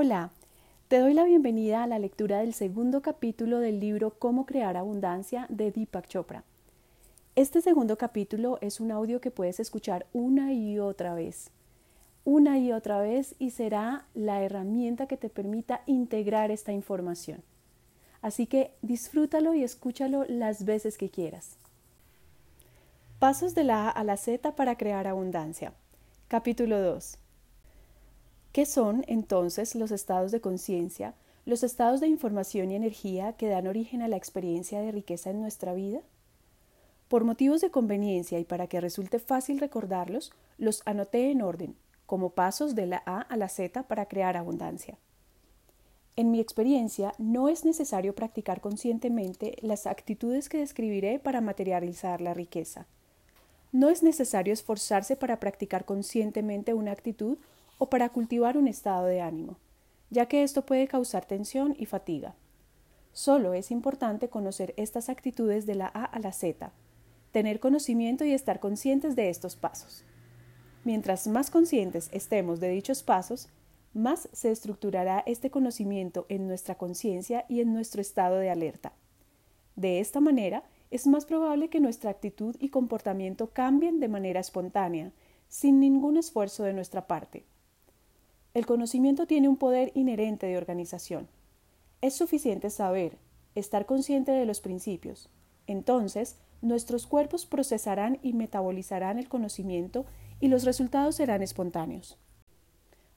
Hola, te doy la bienvenida a la lectura del segundo capítulo del libro Cómo crear abundancia de Deepak Chopra. Este segundo capítulo es un audio que puedes escuchar una y otra vez, una y otra vez y será la herramienta que te permita integrar esta información. Así que disfrútalo y escúchalo las veces que quieras. Pasos de la A a la Z para crear abundancia. Capítulo 2. ¿Qué son entonces los estados de conciencia, los estados de información y energía que dan origen a la experiencia de riqueza en nuestra vida? Por motivos de conveniencia y para que resulte fácil recordarlos, los anoté en orden, como pasos de la A a la Z para crear abundancia. En mi experiencia, no es necesario practicar conscientemente las actitudes que describiré para materializar la riqueza. No es necesario esforzarse para practicar conscientemente una actitud o para cultivar un estado de ánimo, ya que esto puede causar tensión y fatiga. Solo es importante conocer estas actitudes de la A a la Z, tener conocimiento y estar conscientes de estos pasos. Mientras más conscientes estemos de dichos pasos, más se estructurará este conocimiento en nuestra conciencia y en nuestro estado de alerta. De esta manera, es más probable que nuestra actitud y comportamiento cambien de manera espontánea, sin ningún esfuerzo de nuestra parte. El conocimiento tiene un poder inherente de organización. Es suficiente saber, estar consciente de los principios. Entonces, nuestros cuerpos procesarán y metabolizarán el conocimiento y los resultados serán espontáneos.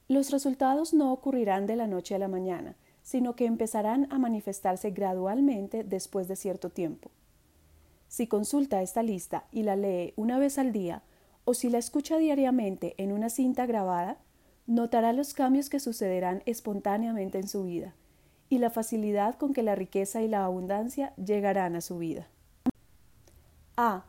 Los resultados no ocurrirán de la noche a la mañana, sino que empezarán a manifestarse gradualmente después de cierto tiempo. Si consulta esta lista y la lee una vez al día, o si la escucha diariamente en una cinta grabada, notará los cambios que sucederán espontáneamente en su vida y la facilidad con que la riqueza y la abundancia llegarán a su vida. A.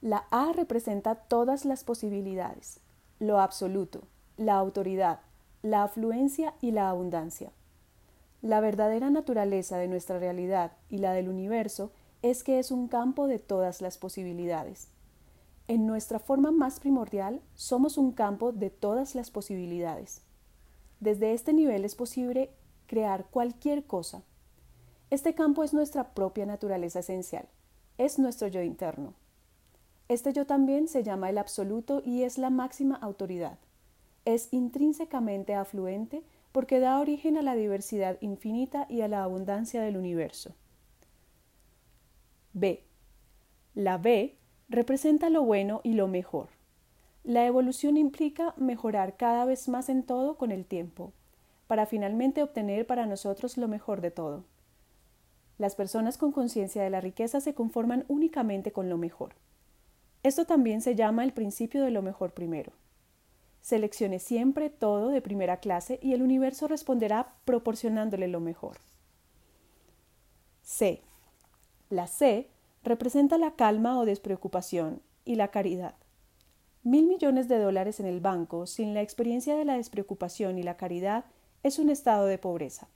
La A representa todas las posibilidades, lo absoluto, la autoridad, la afluencia y la abundancia. La verdadera naturaleza de nuestra realidad y la del universo es que es un campo de todas las posibilidades. En nuestra forma más primordial somos un campo de todas las posibilidades. Desde este nivel es posible crear cualquier cosa. Este campo es nuestra propia naturaleza esencial, es nuestro yo interno. Este yo también se llama el absoluto y es la máxima autoridad. Es intrínsecamente afluente porque da origen a la diversidad infinita y a la abundancia del universo. B. La B representa lo bueno y lo mejor. La evolución implica mejorar cada vez más en todo con el tiempo, para finalmente obtener para nosotros lo mejor de todo. Las personas con conciencia de la riqueza se conforman únicamente con lo mejor. Esto también se llama el principio de lo mejor primero. Seleccione siempre todo de primera clase y el universo responderá proporcionándole lo mejor. C. La C representa la calma o despreocupación y la caridad. Mil millones de dólares en el banco sin la experiencia de la despreocupación y la caridad es un estado de pobreza.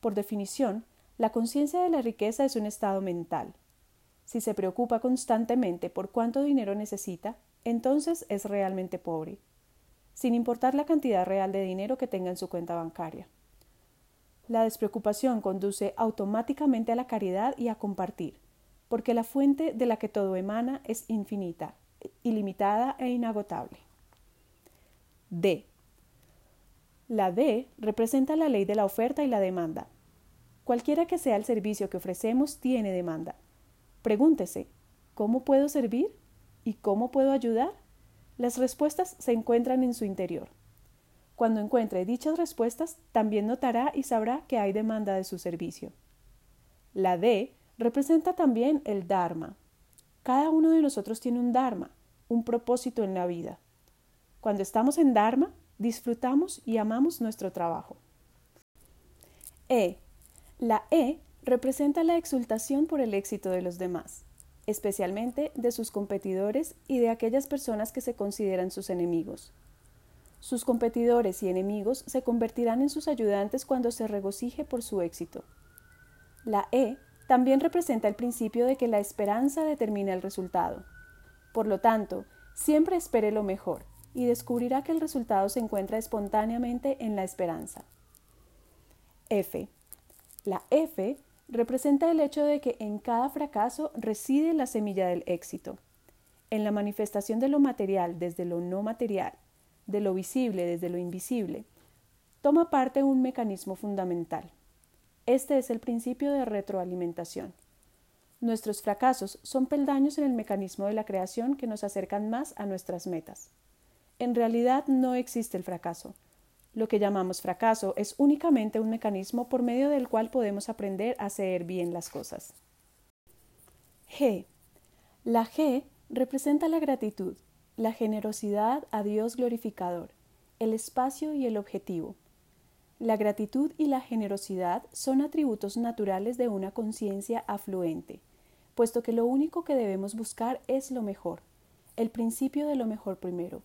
Por definición, la conciencia de la riqueza es un estado mental. Si se preocupa constantemente por cuánto dinero necesita, entonces es realmente pobre, sin importar la cantidad real de dinero que tenga en su cuenta bancaria. La despreocupación conduce automáticamente a la caridad y a compartir, porque la fuente de la que todo emana es infinita, ilimitada e inagotable. D. La D representa la ley de la oferta y la demanda. Cualquiera que sea el servicio que ofrecemos tiene demanda. Pregúntese, ¿cómo puedo servir? ¿Y cómo puedo ayudar? Las respuestas se encuentran en su interior. Cuando encuentre dichas respuestas, también notará y sabrá que hay demanda de su servicio. La D representa también el Dharma. Cada uno de nosotros tiene un Dharma, un propósito en la vida. Cuando estamos en Dharma, disfrutamos y amamos nuestro trabajo. E. La E representa la exultación por el éxito de los demás, especialmente de sus competidores y de aquellas personas que se consideran sus enemigos. Sus competidores y enemigos se convertirán en sus ayudantes cuando se regocije por su éxito. La E también representa el principio de que la esperanza determina el resultado. Por lo tanto, siempre espere lo mejor y descubrirá que el resultado se encuentra espontáneamente en la esperanza. F. La F representa el hecho de que en cada fracaso reside la semilla del éxito. En la manifestación de lo material desde lo no material, de lo visible desde lo invisible, toma parte un mecanismo fundamental. Este es el principio de retroalimentación. Nuestros fracasos son peldaños en el mecanismo de la creación que nos acercan más a nuestras metas. En realidad no existe el fracaso, lo que llamamos fracaso es únicamente un mecanismo por medio del cual podemos aprender a hacer bien las cosas. G. La G representa la gratitud, la generosidad a Dios glorificador, el espacio y el objetivo. La gratitud y la generosidad son atributos naturales de una conciencia afluente, puesto que lo único que debemos buscar es lo mejor, el principio de lo mejor primero.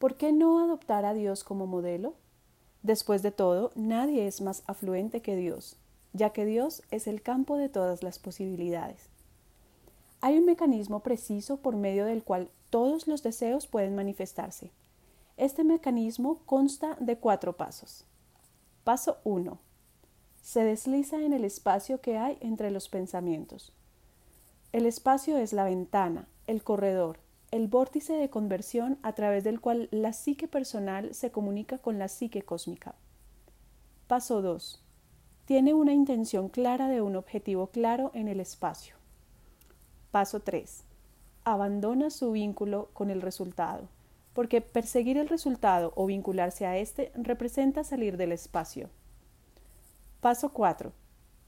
¿Por qué no adoptar a Dios como modelo? Después de todo, nadie es más afluente que Dios, ya que Dios es el campo de todas las posibilidades. Hay un mecanismo preciso por medio del cual todos los deseos pueden manifestarse. Este mecanismo consta de cuatro pasos. Paso 1. Se desliza en el espacio que hay entre los pensamientos. El espacio es la ventana, el corredor, el vórtice de conversión a través del cual la psique personal se comunica con la psique cósmica. Paso 2. Tiene una intención clara de un objetivo claro en el espacio. Paso 3. Abandona su vínculo con el resultado, porque perseguir el resultado o vincularse a éste representa salir del espacio. Paso 4.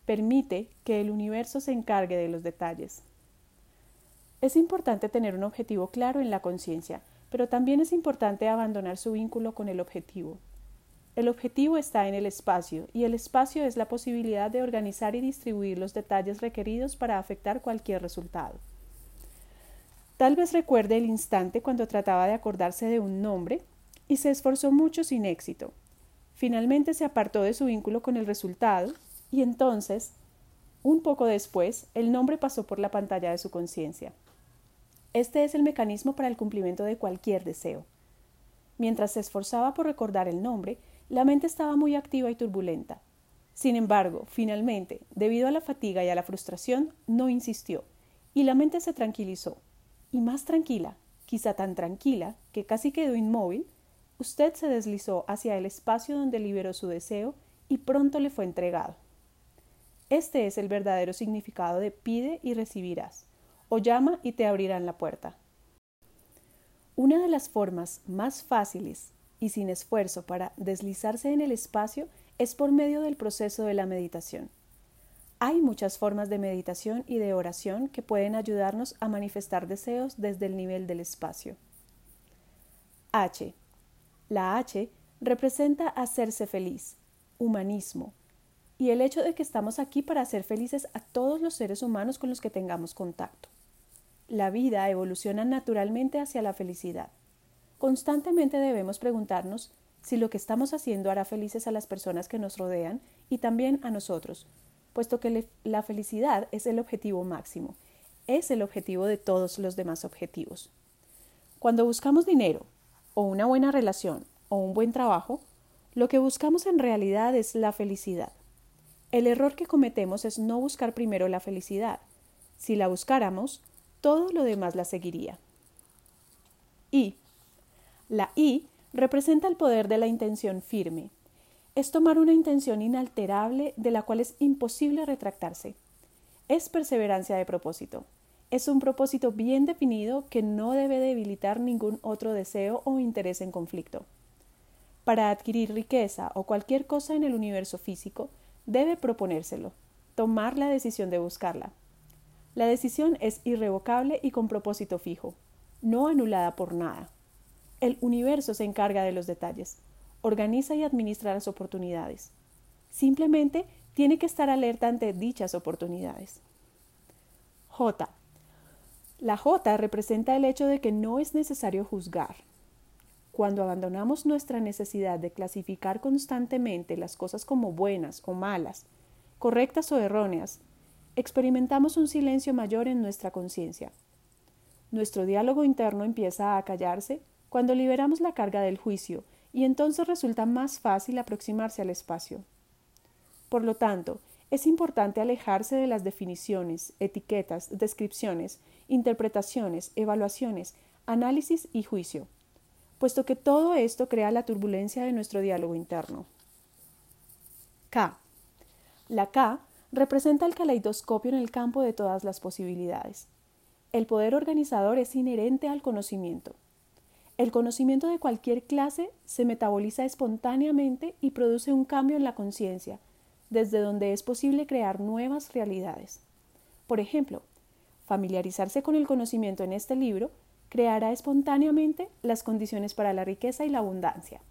Permite que el universo se encargue de los detalles. Es importante tener un objetivo claro en la conciencia, pero también es importante abandonar su vínculo con el objetivo. El objetivo está en el espacio, y el espacio es la posibilidad de organizar y distribuir los detalles requeridos para afectar cualquier resultado. Tal vez recuerde el instante cuando trataba de acordarse de un nombre y se esforzó mucho sin éxito. Finalmente se apartó de su vínculo con el resultado y entonces, un poco después, el nombre pasó por la pantalla de su conciencia. Este es el mecanismo para el cumplimiento de cualquier deseo. Mientras se esforzaba por recordar el nombre, la mente estaba muy activa y turbulenta. Sin embargo, finalmente, debido a la fatiga y a la frustración, no insistió, y la mente se tranquilizó. Y más tranquila, quizá tan tranquila, que casi quedó inmóvil, usted se deslizó hacia el espacio donde liberó su deseo y pronto le fue entregado. Este es el verdadero significado de pide y recibirás o llama y te abrirán la puerta. Una de las formas más fáciles y sin esfuerzo para deslizarse en el espacio es por medio del proceso de la meditación. Hay muchas formas de meditación y de oración que pueden ayudarnos a manifestar deseos desde el nivel del espacio. H. La H representa hacerse feliz, humanismo, y el hecho de que estamos aquí para hacer felices a todos los seres humanos con los que tengamos contacto la vida evoluciona naturalmente hacia la felicidad. Constantemente debemos preguntarnos si lo que estamos haciendo hará felices a las personas que nos rodean y también a nosotros, puesto que la felicidad es el objetivo máximo, es el objetivo de todos los demás objetivos. Cuando buscamos dinero, o una buena relación, o un buen trabajo, lo que buscamos en realidad es la felicidad. El error que cometemos es no buscar primero la felicidad. Si la buscáramos, todo lo demás la seguiría. I. La I representa el poder de la intención firme. Es tomar una intención inalterable de la cual es imposible retractarse. Es perseverancia de propósito. Es un propósito bien definido que no debe debilitar ningún otro deseo o interés en conflicto. Para adquirir riqueza o cualquier cosa en el universo físico, debe proponérselo, tomar la decisión de buscarla. La decisión es irrevocable y con propósito fijo, no anulada por nada. El universo se encarga de los detalles, organiza y administra las oportunidades. Simplemente tiene que estar alerta ante dichas oportunidades. J. La J representa el hecho de que no es necesario juzgar. Cuando abandonamos nuestra necesidad de clasificar constantemente las cosas como buenas o malas, correctas o erróneas, experimentamos un silencio mayor en nuestra conciencia. Nuestro diálogo interno empieza a callarse cuando liberamos la carga del juicio y entonces resulta más fácil aproximarse al espacio. Por lo tanto, es importante alejarse de las definiciones, etiquetas, descripciones, interpretaciones, evaluaciones, análisis y juicio, puesto que todo esto crea la turbulencia de nuestro diálogo interno. K. La K representa el caleidoscopio en el campo de todas las posibilidades. El poder organizador es inherente al conocimiento. El conocimiento de cualquier clase se metaboliza espontáneamente y produce un cambio en la conciencia, desde donde es posible crear nuevas realidades. Por ejemplo, familiarizarse con el conocimiento en este libro creará espontáneamente las condiciones para la riqueza y la abundancia.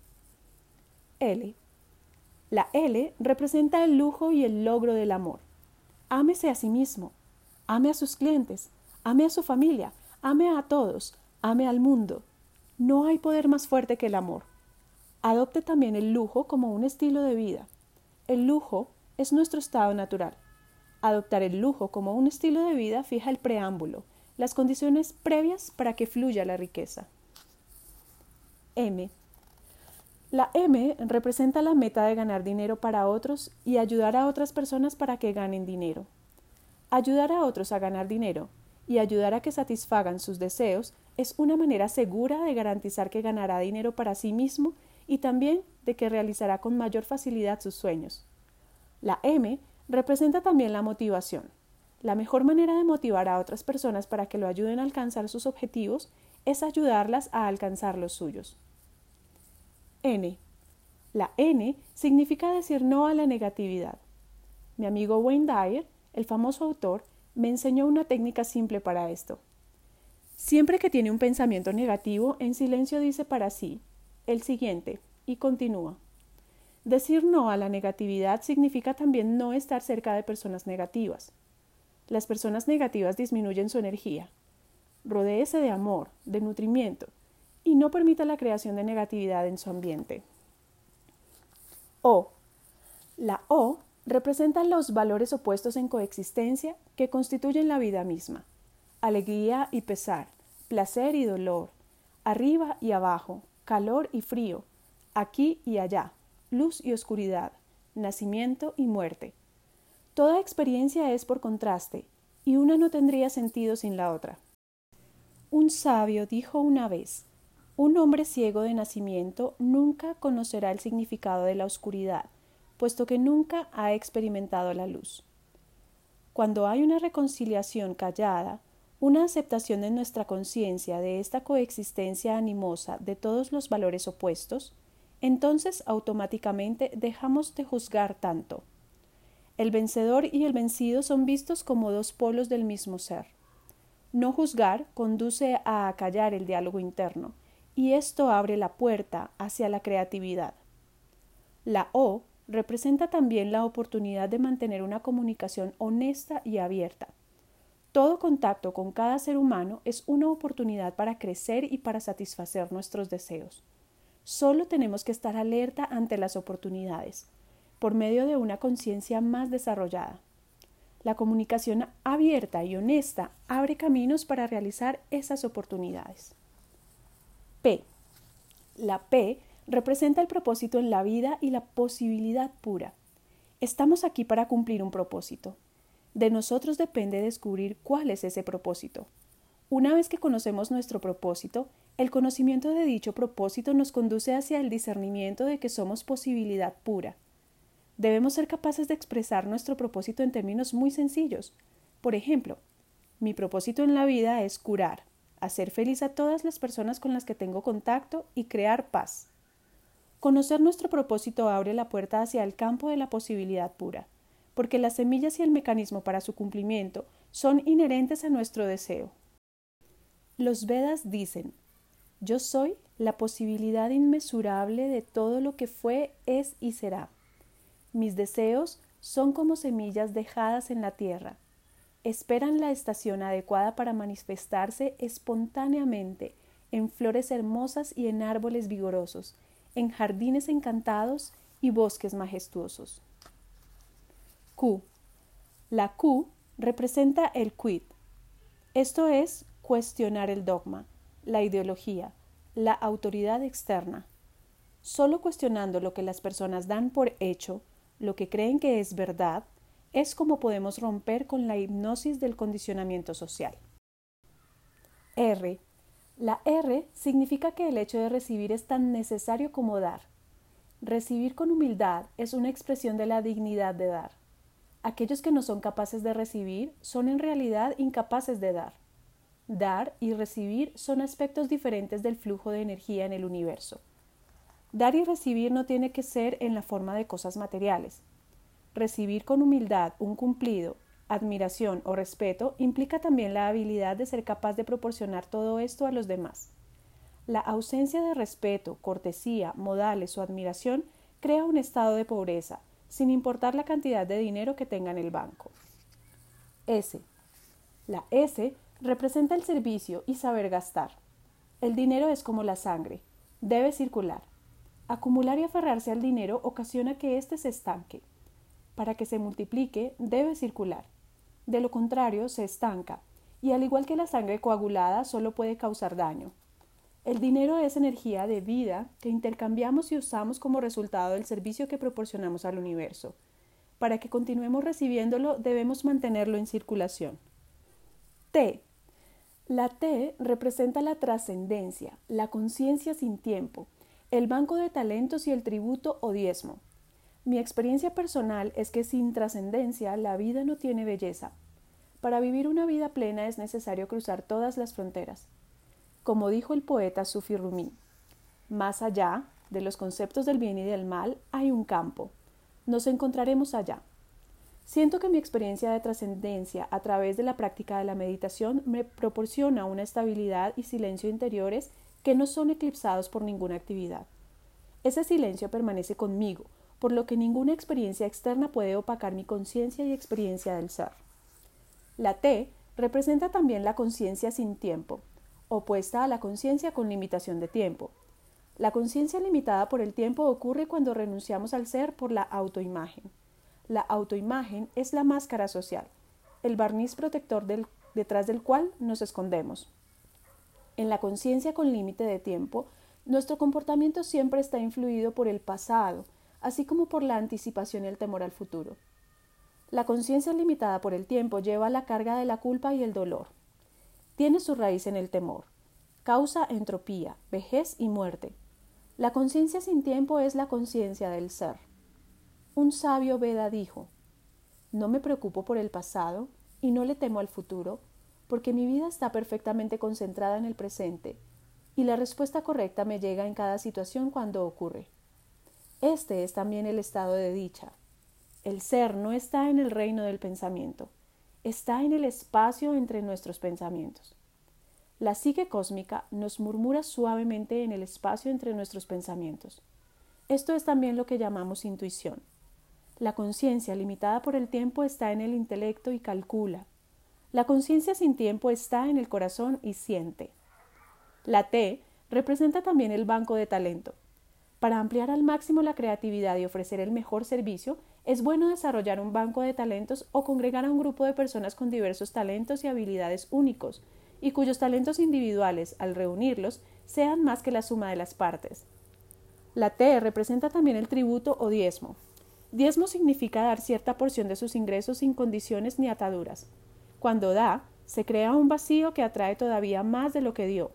L. La L representa el lujo y el logro del amor. Ámese a sí mismo, ame a sus clientes, ame a su familia, ame a todos, ame al mundo. No hay poder más fuerte que el amor. Adopte también el lujo como un estilo de vida. El lujo es nuestro estado natural. Adoptar el lujo como un estilo de vida fija el preámbulo, las condiciones previas para que fluya la riqueza. M. La M representa la meta de ganar dinero para otros y ayudar a otras personas para que ganen dinero. Ayudar a otros a ganar dinero y ayudar a que satisfagan sus deseos es una manera segura de garantizar que ganará dinero para sí mismo y también de que realizará con mayor facilidad sus sueños. La M representa también la motivación. La mejor manera de motivar a otras personas para que lo ayuden a alcanzar sus objetivos es ayudarlas a alcanzar los suyos. N. La N significa decir no a la negatividad. Mi amigo Wayne Dyer, el famoso autor, me enseñó una técnica simple para esto. Siempre que tiene un pensamiento negativo, en silencio dice para sí el siguiente y continúa. Decir no a la negatividad significa también no estar cerca de personas negativas. Las personas negativas disminuyen su energía. Rodéese de amor, de nutrimiento, y no permita la creación de negatividad en su ambiente. O. La O representa los valores opuestos en coexistencia que constituyen la vida misma. Alegría y pesar, placer y dolor, arriba y abajo, calor y frío, aquí y allá, luz y oscuridad, nacimiento y muerte. Toda experiencia es por contraste, y una no tendría sentido sin la otra. Un sabio dijo una vez, un hombre ciego de nacimiento nunca conocerá el significado de la oscuridad, puesto que nunca ha experimentado la luz. Cuando hay una reconciliación callada, una aceptación en nuestra conciencia de esta coexistencia animosa de todos los valores opuestos, entonces automáticamente dejamos de juzgar tanto. El vencedor y el vencido son vistos como dos polos del mismo ser. No juzgar conduce a acallar el diálogo interno, y esto abre la puerta hacia la creatividad. La O representa también la oportunidad de mantener una comunicación honesta y abierta. Todo contacto con cada ser humano es una oportunidad para crecer y para satisfacer nuestros deseos. Solo tenemos que estar alerta ante las oportunidades, por medio de una conciencia más desarrollada. La comunicación abierta y honesta abre caminos para realizar esas oportunidades. P. La P representa el propósito en la vida y la posibilidad pura. Estamos aquí para cumplir un propósito. De nosotros depende descubrir cuál es ese propósito. Una vez que conocemos nuestro propósito, el conocimiento de dicho propósito nos conduce hacia el discernimiento de que somos posibilidad pura. Debemos ser capaces de expresar nuestro propósito en términos muy sencillos. Por ejemplo, mi propósito en la vida es curar, hacer feliz a todas las personas con las que tengo contacto y crear paz. Conocer nuestro propósito abre la puerta hacia el campo de la posibilidad pura, porque las semillas y el mecanismo para su cumplimiento son inherentes a nuestro deseo. Los Vedas dicen, yo soy la posibilidad inmesurable de todo lo que fue, es y será. Mis deseos son como semillas dejadas en la tierra. Esperan la estación adecuada para manifestarse espontáneamente en flores hermosas y en árboles vigorosos, en jardines encantados y bosques majestuosos. Q. La Q representa el quid. Esto es cuestionar el dogma, la ideología, la autoridad externa. Solo cuestionando lo que las personas dan por hecho, lo que creen que es verdad, es como podemos romper con la hipnosis del condicionamiento social. R. La R significa que el hecho de recibir es tan necesario como dar. Recibir con humildad es una expresión de la dignidad de dar. Aquellos que no son capaces de recibir son en realidad incapaces de dar. Dar y recibir son aspectos diferentes del flujo de energía en el universo. Dar y recibir no tiene que ser en la forma de cosas materiales. Recibir con humildad un cumplido, admiración o respeto implica también la habilidad de ser capaz de proporcionar todo esto a los demás. La ausencia de respeto, cortesía, modales o admiración crea un estado de pobreza, sin importar la cantidad de dinero que tenga en el banco. S. La S representa el servicio y saber gastar. El dinero es como la sangre, debe circular. Acumular y aferrarse al dinero ocasiona que éste se estanque. Para que se multiplique, debe circular. De lo contrario, se estanca, y al igual que la sangre coagulada, solo puede causar daño. El dinero es energía de vida que intercambiamos y usamos como resultado del servicio que proporcionamos al universo. Para que continuemos recibiéndolo debemos mantenerlo en circulación. T. La T representa la trascendencia, la conciencia sin tiempo, el banco de talentos y el tributo o diezmo. Mi experiencia personal es que sin trascendencia la vida no tiene belleza. Para vivir una vida plena es necesario cruzar todas las fronteras como dijo el poeta Sufi Rumi. Más allá de los conceptos del bien y del mal hay un campo. Nos encontraremos allá. Siento que mi experiencia de trascendencia a través de la práctica de la meditación me proporciona una estabilidad y silencio interiores que no son eclipsados por ninguna actividad. Ese silencio permanece conmigo, por lo que ninguna experiencia externa puede opacar mi conciencia y experiencia del ser. La T representa también la conciencia sin tiempo, opuesta a la conciencia con limitación de tiempo. La conciencia limitada por el tiempo ocurre cuando renunciamos al ser por la autoimagen. La autoimagen es la máscara social, el barniz protector detrás del cual nos escondemos. En la conciencia con límite de tiempo, nuestro comportamiento siempre está influido por el pasado, así como por la anticipación y el temor al futuro. La conciencia limitada por el tiempo lleva la carga de la culpa y el dolor tiene su raíz en el temor. Causa entropía, vejez y muerte. La conciencia sin tiempo es la conciencia del ser. Un sabio Veda dijo, No me preocupo por el pasado y no le temo al futuro, porque mi vida está perfectamente concentrada en el presente, y la respuesta correcta me llega en cada situación cuando ocurre. Este es también el estado de dicha. El ser no está en el reino del pensamiento, está en el espacio entre nuestros pensamientos. La psique cósmica nos murmura suavemente en el espacio entre nuestros pensamientos. Esto es también lo que llamamos intuición. La conciencia limitada por el tiempo está en el intelecto y calcula. La conciencia sin tiempo está en el corazón y siente. La T representa también el banco de talento. Para ampliar al máximo la creatividad y ofrecer el mejor servicio, es bueno desarrollar un banco de talentos o congregar a un grupo de personas con diversos talentos y habilidades únicos, y cuyos talentos individuales, al reunirlos, sean más que la suma de las partes. La T representa también el tributo o diezmo. Diezmo significa dar cierta porción de sus ingresos sin condiciones ni ataduras. Cuando da, se crea un vacío que atrae todavía más de lo que dio.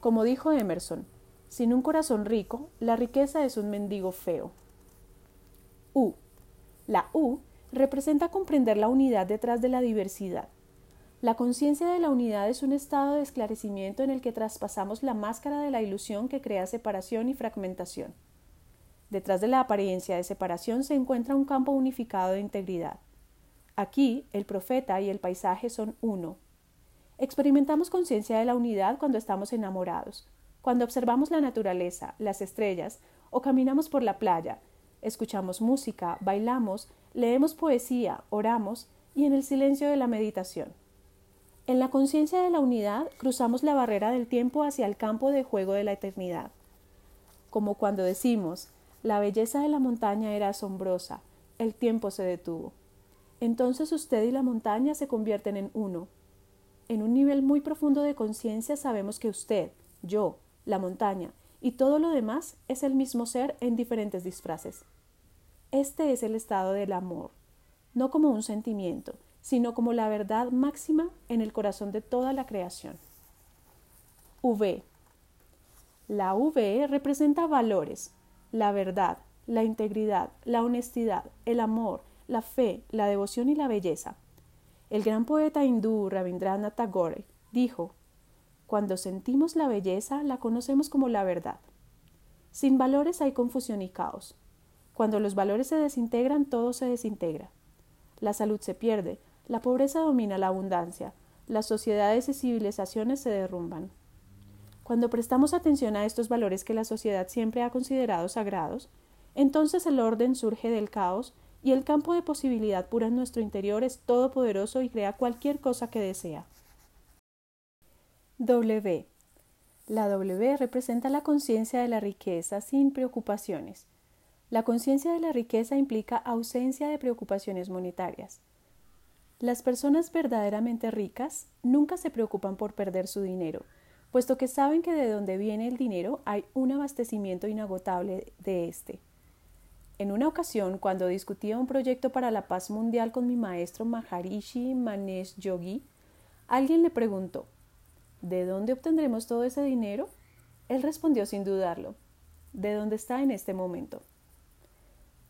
Como dijo Emerson, sin un corazón rico, la riqueza es un mendigo feo. U. La U representa comprender la unidad detrás de la diversidad. La conciencia de la unidad es un estado de esclarecimiento en el que traspasamos la máscara de la ilusión que crea separación y fragmentación. Detrás de la apariencia de separación se encuentra un campo unificado de integridad. Aquí el profeta y el paisaje son uno. Experimentamos conciencia de la unidad cuando estamos enamorados, cuando observamos la naturaleza, las estrellas o caminamos por la playa, escuchamos música, bailamos, leemos poesía, oramos y en el silencio de la meditación. En la conciencia de la unidad cruzamos la barrera del tiempo hacia el campo de juego de la eternidad. Como cuando decimos, la belleza de la montaña era asombrosa, el tiempo se detuvo. Entonces usted y la montaña se convierten en uno. En un nivel muy profundo de conciencia sabemos que usted, yo, la montaña y todo lo demás es el mismo ser en diferentes disfraces. Este es el estado del amor, no como un sentimiento, sino como la verdad máxima en el corazón de toda la creación. V. La V representa valores, la verdad, la integridad, la honestidad, el amor, la fe, la devoción y la belleza. El gran poeta hindú Rabindranath Tagore dijo, Cuando sentimos la belleza, la conocemos como la verdad. Sin valores hay confusión y caos. Cuando los valores se desintegran, todo se desintegra. La salud se pierde, la pobreza domina la abundancia, las sociedades y civilizaciones se derrumban. Cuando prestamos atención a estos valores que la sociedad siempre ha considerado sagrados, entonces el orden surge del caos y el campo de posibilidad pura en nuestro interior es todopoderoso y crea cualquier cosa que desea. W. La W representa la conciencia de la riqueza sin preocupaciones. La conciencia de la riqueza implica ausencia de preocupaciones monetarias. Las personas verdaderamente ricas nunca se preocupan por perder su dinero, puesto que saben que de donde viene el dinero hay un abastecimiento inagotable de éste. En una ocasión, cuando discutía un proyecto para la paz mundial con mi maestro Maharishi Manesh Yogi, alguien le preguntó ¿De dónde obtendremos todo ese dinero? Él respondió sin dudarlo, de dónde está en este momento.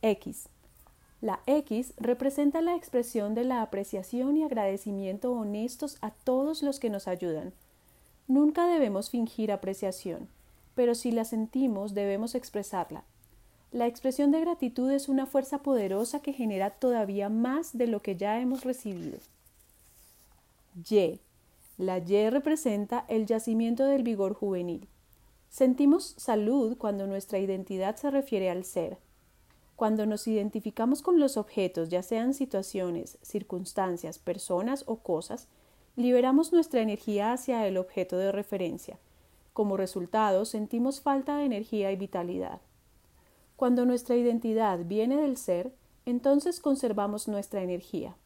X. La X representa la expresión de la apreciación y agradecimiento honestos a todos los que nos ayudan. Nunca debemos fingir apreciación, pero si la sentimos debemos expresarla. La expresión de gratitud es una fuerza poderosa que genera todavía más de lo que ya hemos recibido. Y. La Y representa el yacimiento del vigor juvenil. Sentimos salud cuando nuestra identidad se refiere al ser. Cuando nos identificamos con los objetos, ya sean situaciones, circunstancias, personas o cosas, liberamos nuestra energía hacia el objeto de referencia. Como resultado, sentimos falta de energía y vitalidad. Cuando nuestra identidad viene del ser, entonces conservamos nuestra energía.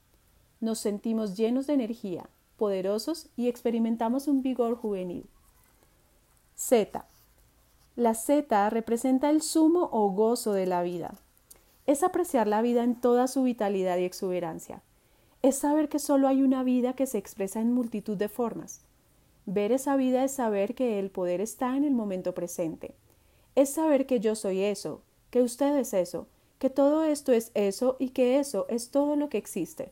Nos sentimos llenos de energía, poderosos y experimentamos un vigor juvenil. Z. La Z representa el sumo o gozo de la vida. Es apreciar la vida en toda su vitalidad y exuberancia. Es saber que solo hay una vida que se expresa en multitud de formas. Ver esa vida es saber que el poder está en el momento presente. Es saber que yo soy eso, que usted es eso, que todo esto es eso y que eso es todo lo que existe.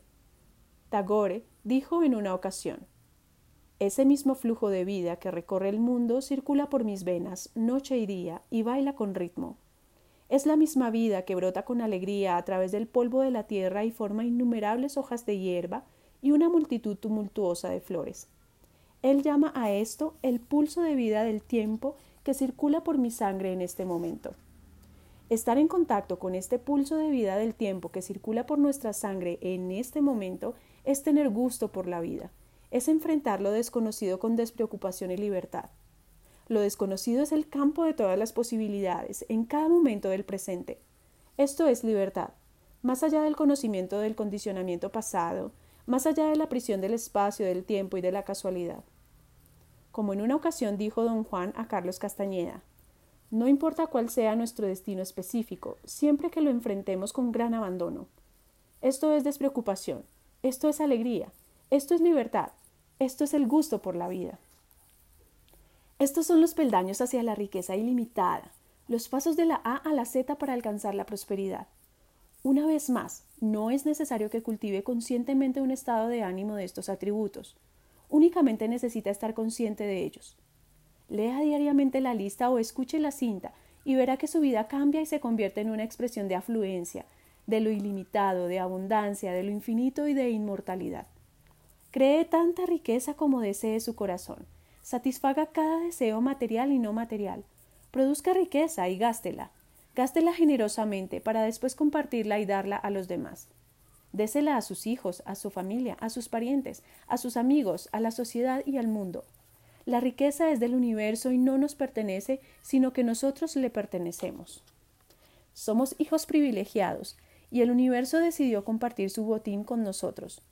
Tagore dijo en una ocasión, ese mismo flujo de vida que recorre el mundo circula por mis venas noche y día y baila con ritmo. Es la misma vida que brota con alegría a través del polvo de la tierra y forma innumerables hojas de hierba y una multitud tumultuosa de flores. Él llama a esto el pulso de vida del tiempo que circula por mi sangre en este momento. Estar en contacto con este pulso de vida del tiempo que circula por nuestra sangre en este momento es tener gusto por la vida, es enfrentar lo desconocido con despreocupación y libertad. Lo desconocido es el campo de todas las posibilidades, en cada momento del presente. Esto es libertad, más allá del conocimiento del condicionamiento pasado, más allá de la prisión del espacio, del tiempo y de la casualidad. Como en una ocasión dijo don Juan a Carlos Castañeda, no importa cuál sea nuestro destino específico, siempre que lo enfrentemos con gran abandono. Esto es despreocupación, esto es alegría, esto es libertad, esto es el gusto por la vida. Estos son los peldaños hacia la riqueza ilimitada, los pasos de la A a la Z para alcanzar la prosperidad. Una vez más, no es necesario que cultive conscientemente un estado de ánimo de estos atributos, únicamente necesita estar consciente de ellos. Lea diariamente la lista o escuche la cinta y verá que su vida cambia y se convierte en una expresión de afluencia, de lo ilimitado, de abundancia, de lo infinito y de inmortalidad. Cree tanta riqueza como desee su corazón. Satisfaga cada deseo material y no material. Produzca riqueza y gástela. Gástela generosamente para después compartirla y darla a los demás. Désela a sus hijos, a su familia, a sus parientes, a sus amigos, a la sociedad y al mundo. La riqueza es del universo y no nos pertenece, sino que nosotros le pertenecemos. Somos hijos privilegiados, y el universo decidió compartir su botín con nosotros.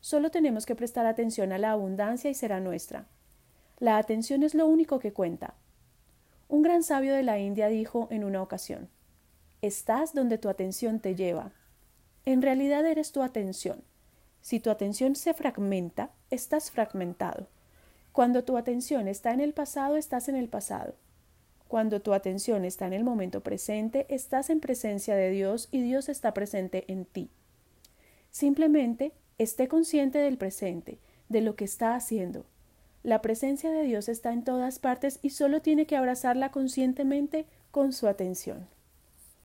Solo tenemos que prestar atención a la abundancia y será nuestra. La atención es lo único que cuenta. Un gran sabio de la India dijo en una ocasión Estás donde tu atención te lleva. En realidad eres tu atención. Si tu atención se fragmenta, estás fragmentado. Cuando tu atención está en el pasado, estás en el pasado. Cuando tu atención está en el momento presente, estás en presencia de Dios y Dios está presente en ti. Simplemente esté consciente del presente, de lo que está haciendo. La presencia de Dios está en todas partes y solo tiene que abrazarla conscientemente con su atención.